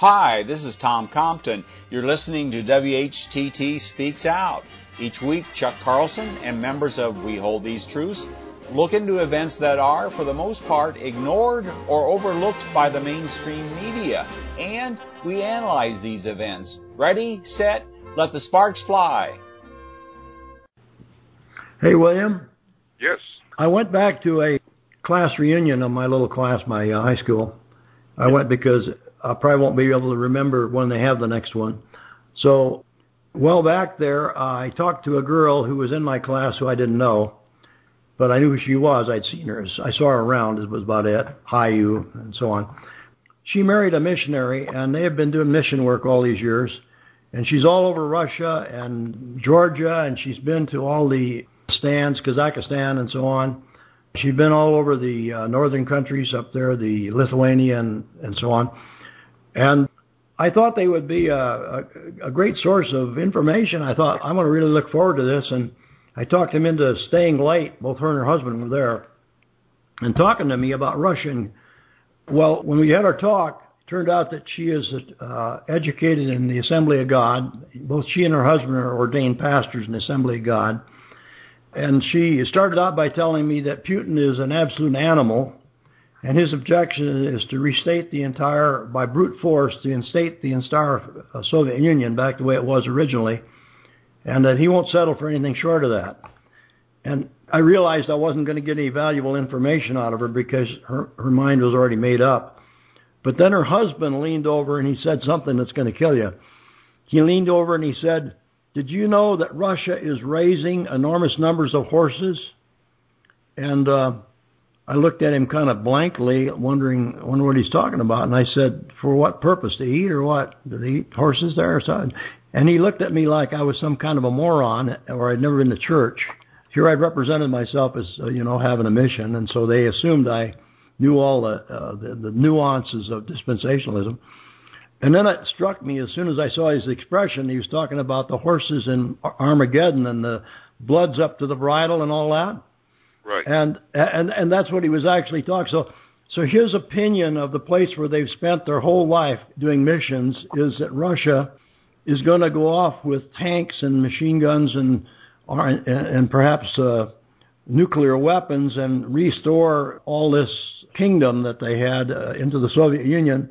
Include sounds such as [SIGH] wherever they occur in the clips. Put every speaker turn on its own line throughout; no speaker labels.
Hi, this is Tom Compton. You're listening to WHTT Speaks Out. Each week, Chuck Carlson and members of We Hold These Truths look into events that are, for the most part, ignored or overlooked by the mainstream media. And we analyze these events. Ready, set, let the sparks fly.
Hey, William.
Yes.
I went back to a class reunion of my little class, my uh, high school. I went because I probably won't be able to remember when they have the next one. So, well back there, I talked to a girl who was in my class who I didn't know but I knew who she was. I'd seen her. I saw her around. It was about it. Hi, you, and so on. She married a missionary, and they have been doing mission work all these years. And she's all over Russia and Georgia, and she's been to all the stands, Kazakhstan, and so on. She's been all over the uh, northern countries up there, the Lithuania, and, and so on. And I thought they would be a, a, a great source of information. I thought I'm going to really look forward to this, and I talked him into staying late. Both her and her husband were there and talking to me about Russian. Well, when we had our talk, it turned out that she is uh, educated in the Assembly of God. Both she and her husband are ordained pastors in the Assembly of God. And she started out by telling me that Putin is an absolute animal, and his objection is to restate the entire, by brute force, to instate the entire Soviet Union back the way it was originally and that he won't settle for anything short of that. And I realized I wasn't going to get any valuable information out of her because her, her mind was already made up. But then her husband leaned over and he said something that's going to kill you. He leaned over and he said, Did you know that Russia is raising enormous numbers of horses? And uh, I looked at him kind of blankly, wondering, wondering what he's talking about. And I said, For what purpose? To eat or what? Do they eat horses there or something? And he looked at me like I was some kind of a moron or I'd never been to church. Here I'd represented myself as, uh, you know, having a mission. And so they assumed I knew all the, uh, the, the nuances of dispensationalism. And then it struck me as soon as I saw his expression, he was talking about the horses in Armageddon and the blood's up to the bridle and all that.
Right.
And and and that's what he was actually talking. So so his opinion of the place where they've spent their whole life doing missions is that Russia is going to go off with tanks and machine guns and and perhaps uh, nuclear weapons and restore all this kingdom that they had uh, into the Soviet Union,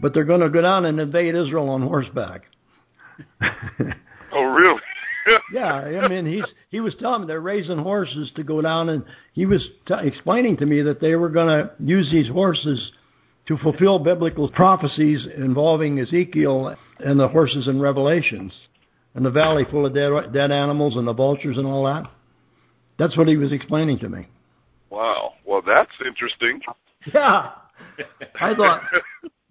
but they're going to go down and invade Israel on horseback. [LAUGHS]
oh, really?
Yeah, I mean, he's he was telling me they're raising horses to go down, and he was t- explaining to me that they were going to use these horses to fulfill biblical prophecies involving Ezekiel and the horses in Revelations, and the valley full of dead, dead animals and the vultures and all that. That's what he was explaining to me.
Wow. Well, that's interesting.
Yeah. I thought,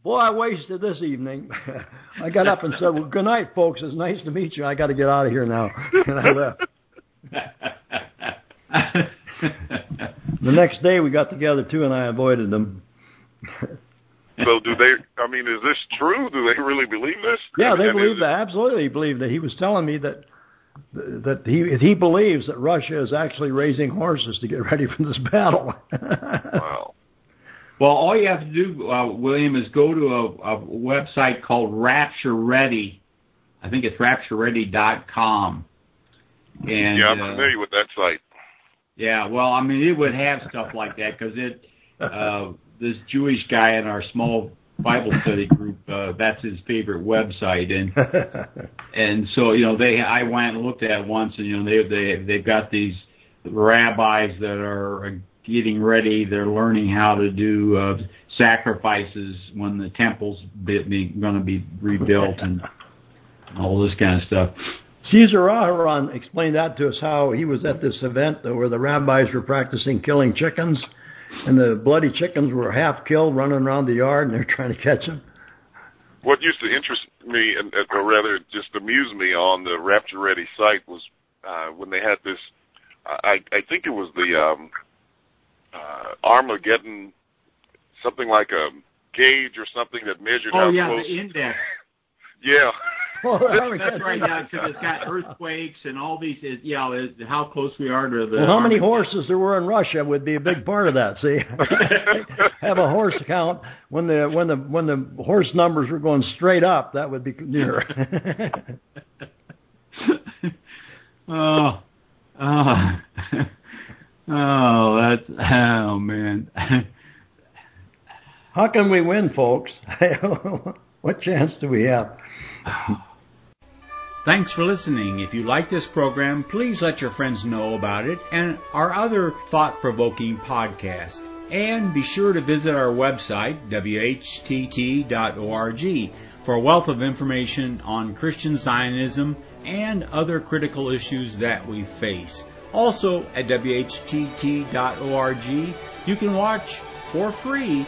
boy, I wasted this evening. [LAUGHS] I got up and said, well, good night, folks. It's nice to meet you. I got to get out of here now. [LAUGHS] And I left. [LAUGHS] the next day we got together too, and I avoided them.
so do they? I mean, is this true? Do they really believe this?
Yeah, they
and
believe that. Absolutely, believe that. He was telling me that that he he believes that Russia is actually raising horses to get ready for this battle.
wow.
Well, all you have to do, uh, William, is go to a, a website called Rapture Ready. I think it's raptureready.com. And,
yeah, I'm familiar uh, with that site.
Yeah, well, I mean, it would have stuff like that because it uh, this Jewish guy in our small Bible study group. Uh, that's his favorite website, and [LAUGHS] and so you know they I went and looked at it once, and you know they they they've got these rabbis that are getting ready. They're learning how to do uh, sacrifices when the temple's going to be rebuilt and all this kind of stuff.
Caesar Aharon explained that to us how he was at this event where the rabbis were practicing killing chickens and the bloody chickens were half killed running around the yard, and they're trying to catch them.
What used to interest me, and or rather just amuse me, on the Rapture Ready site was uh, when they had this. I I think it was the um, uh, Armageddon, something like a gauge or something that measured
oh,
how
yeah,
close.
the index. [LAUGHS]
yeah. [LAUGHS]
Oh,
That's right now because it's got earthquakes and all these. It, you know, it, how close we are to the.
Well, how many horses there were in Russia would be a big part of that. See, [LAUGHS] have a horse count when the when the when the horse numbers were going straight up. That would be near.
oh, oh, oh, that's oh man.
How can we win, folks? [LAUGHS] what chance do we have?
Thanks for listening. If you like this program, please let your friends know about it and our other thought provoking podcasts. And be sure to visit our website, whtt.org, for a wealth of information on Christian Zionism and other critical issues that we face. Also, at whtt.org, you can watch for free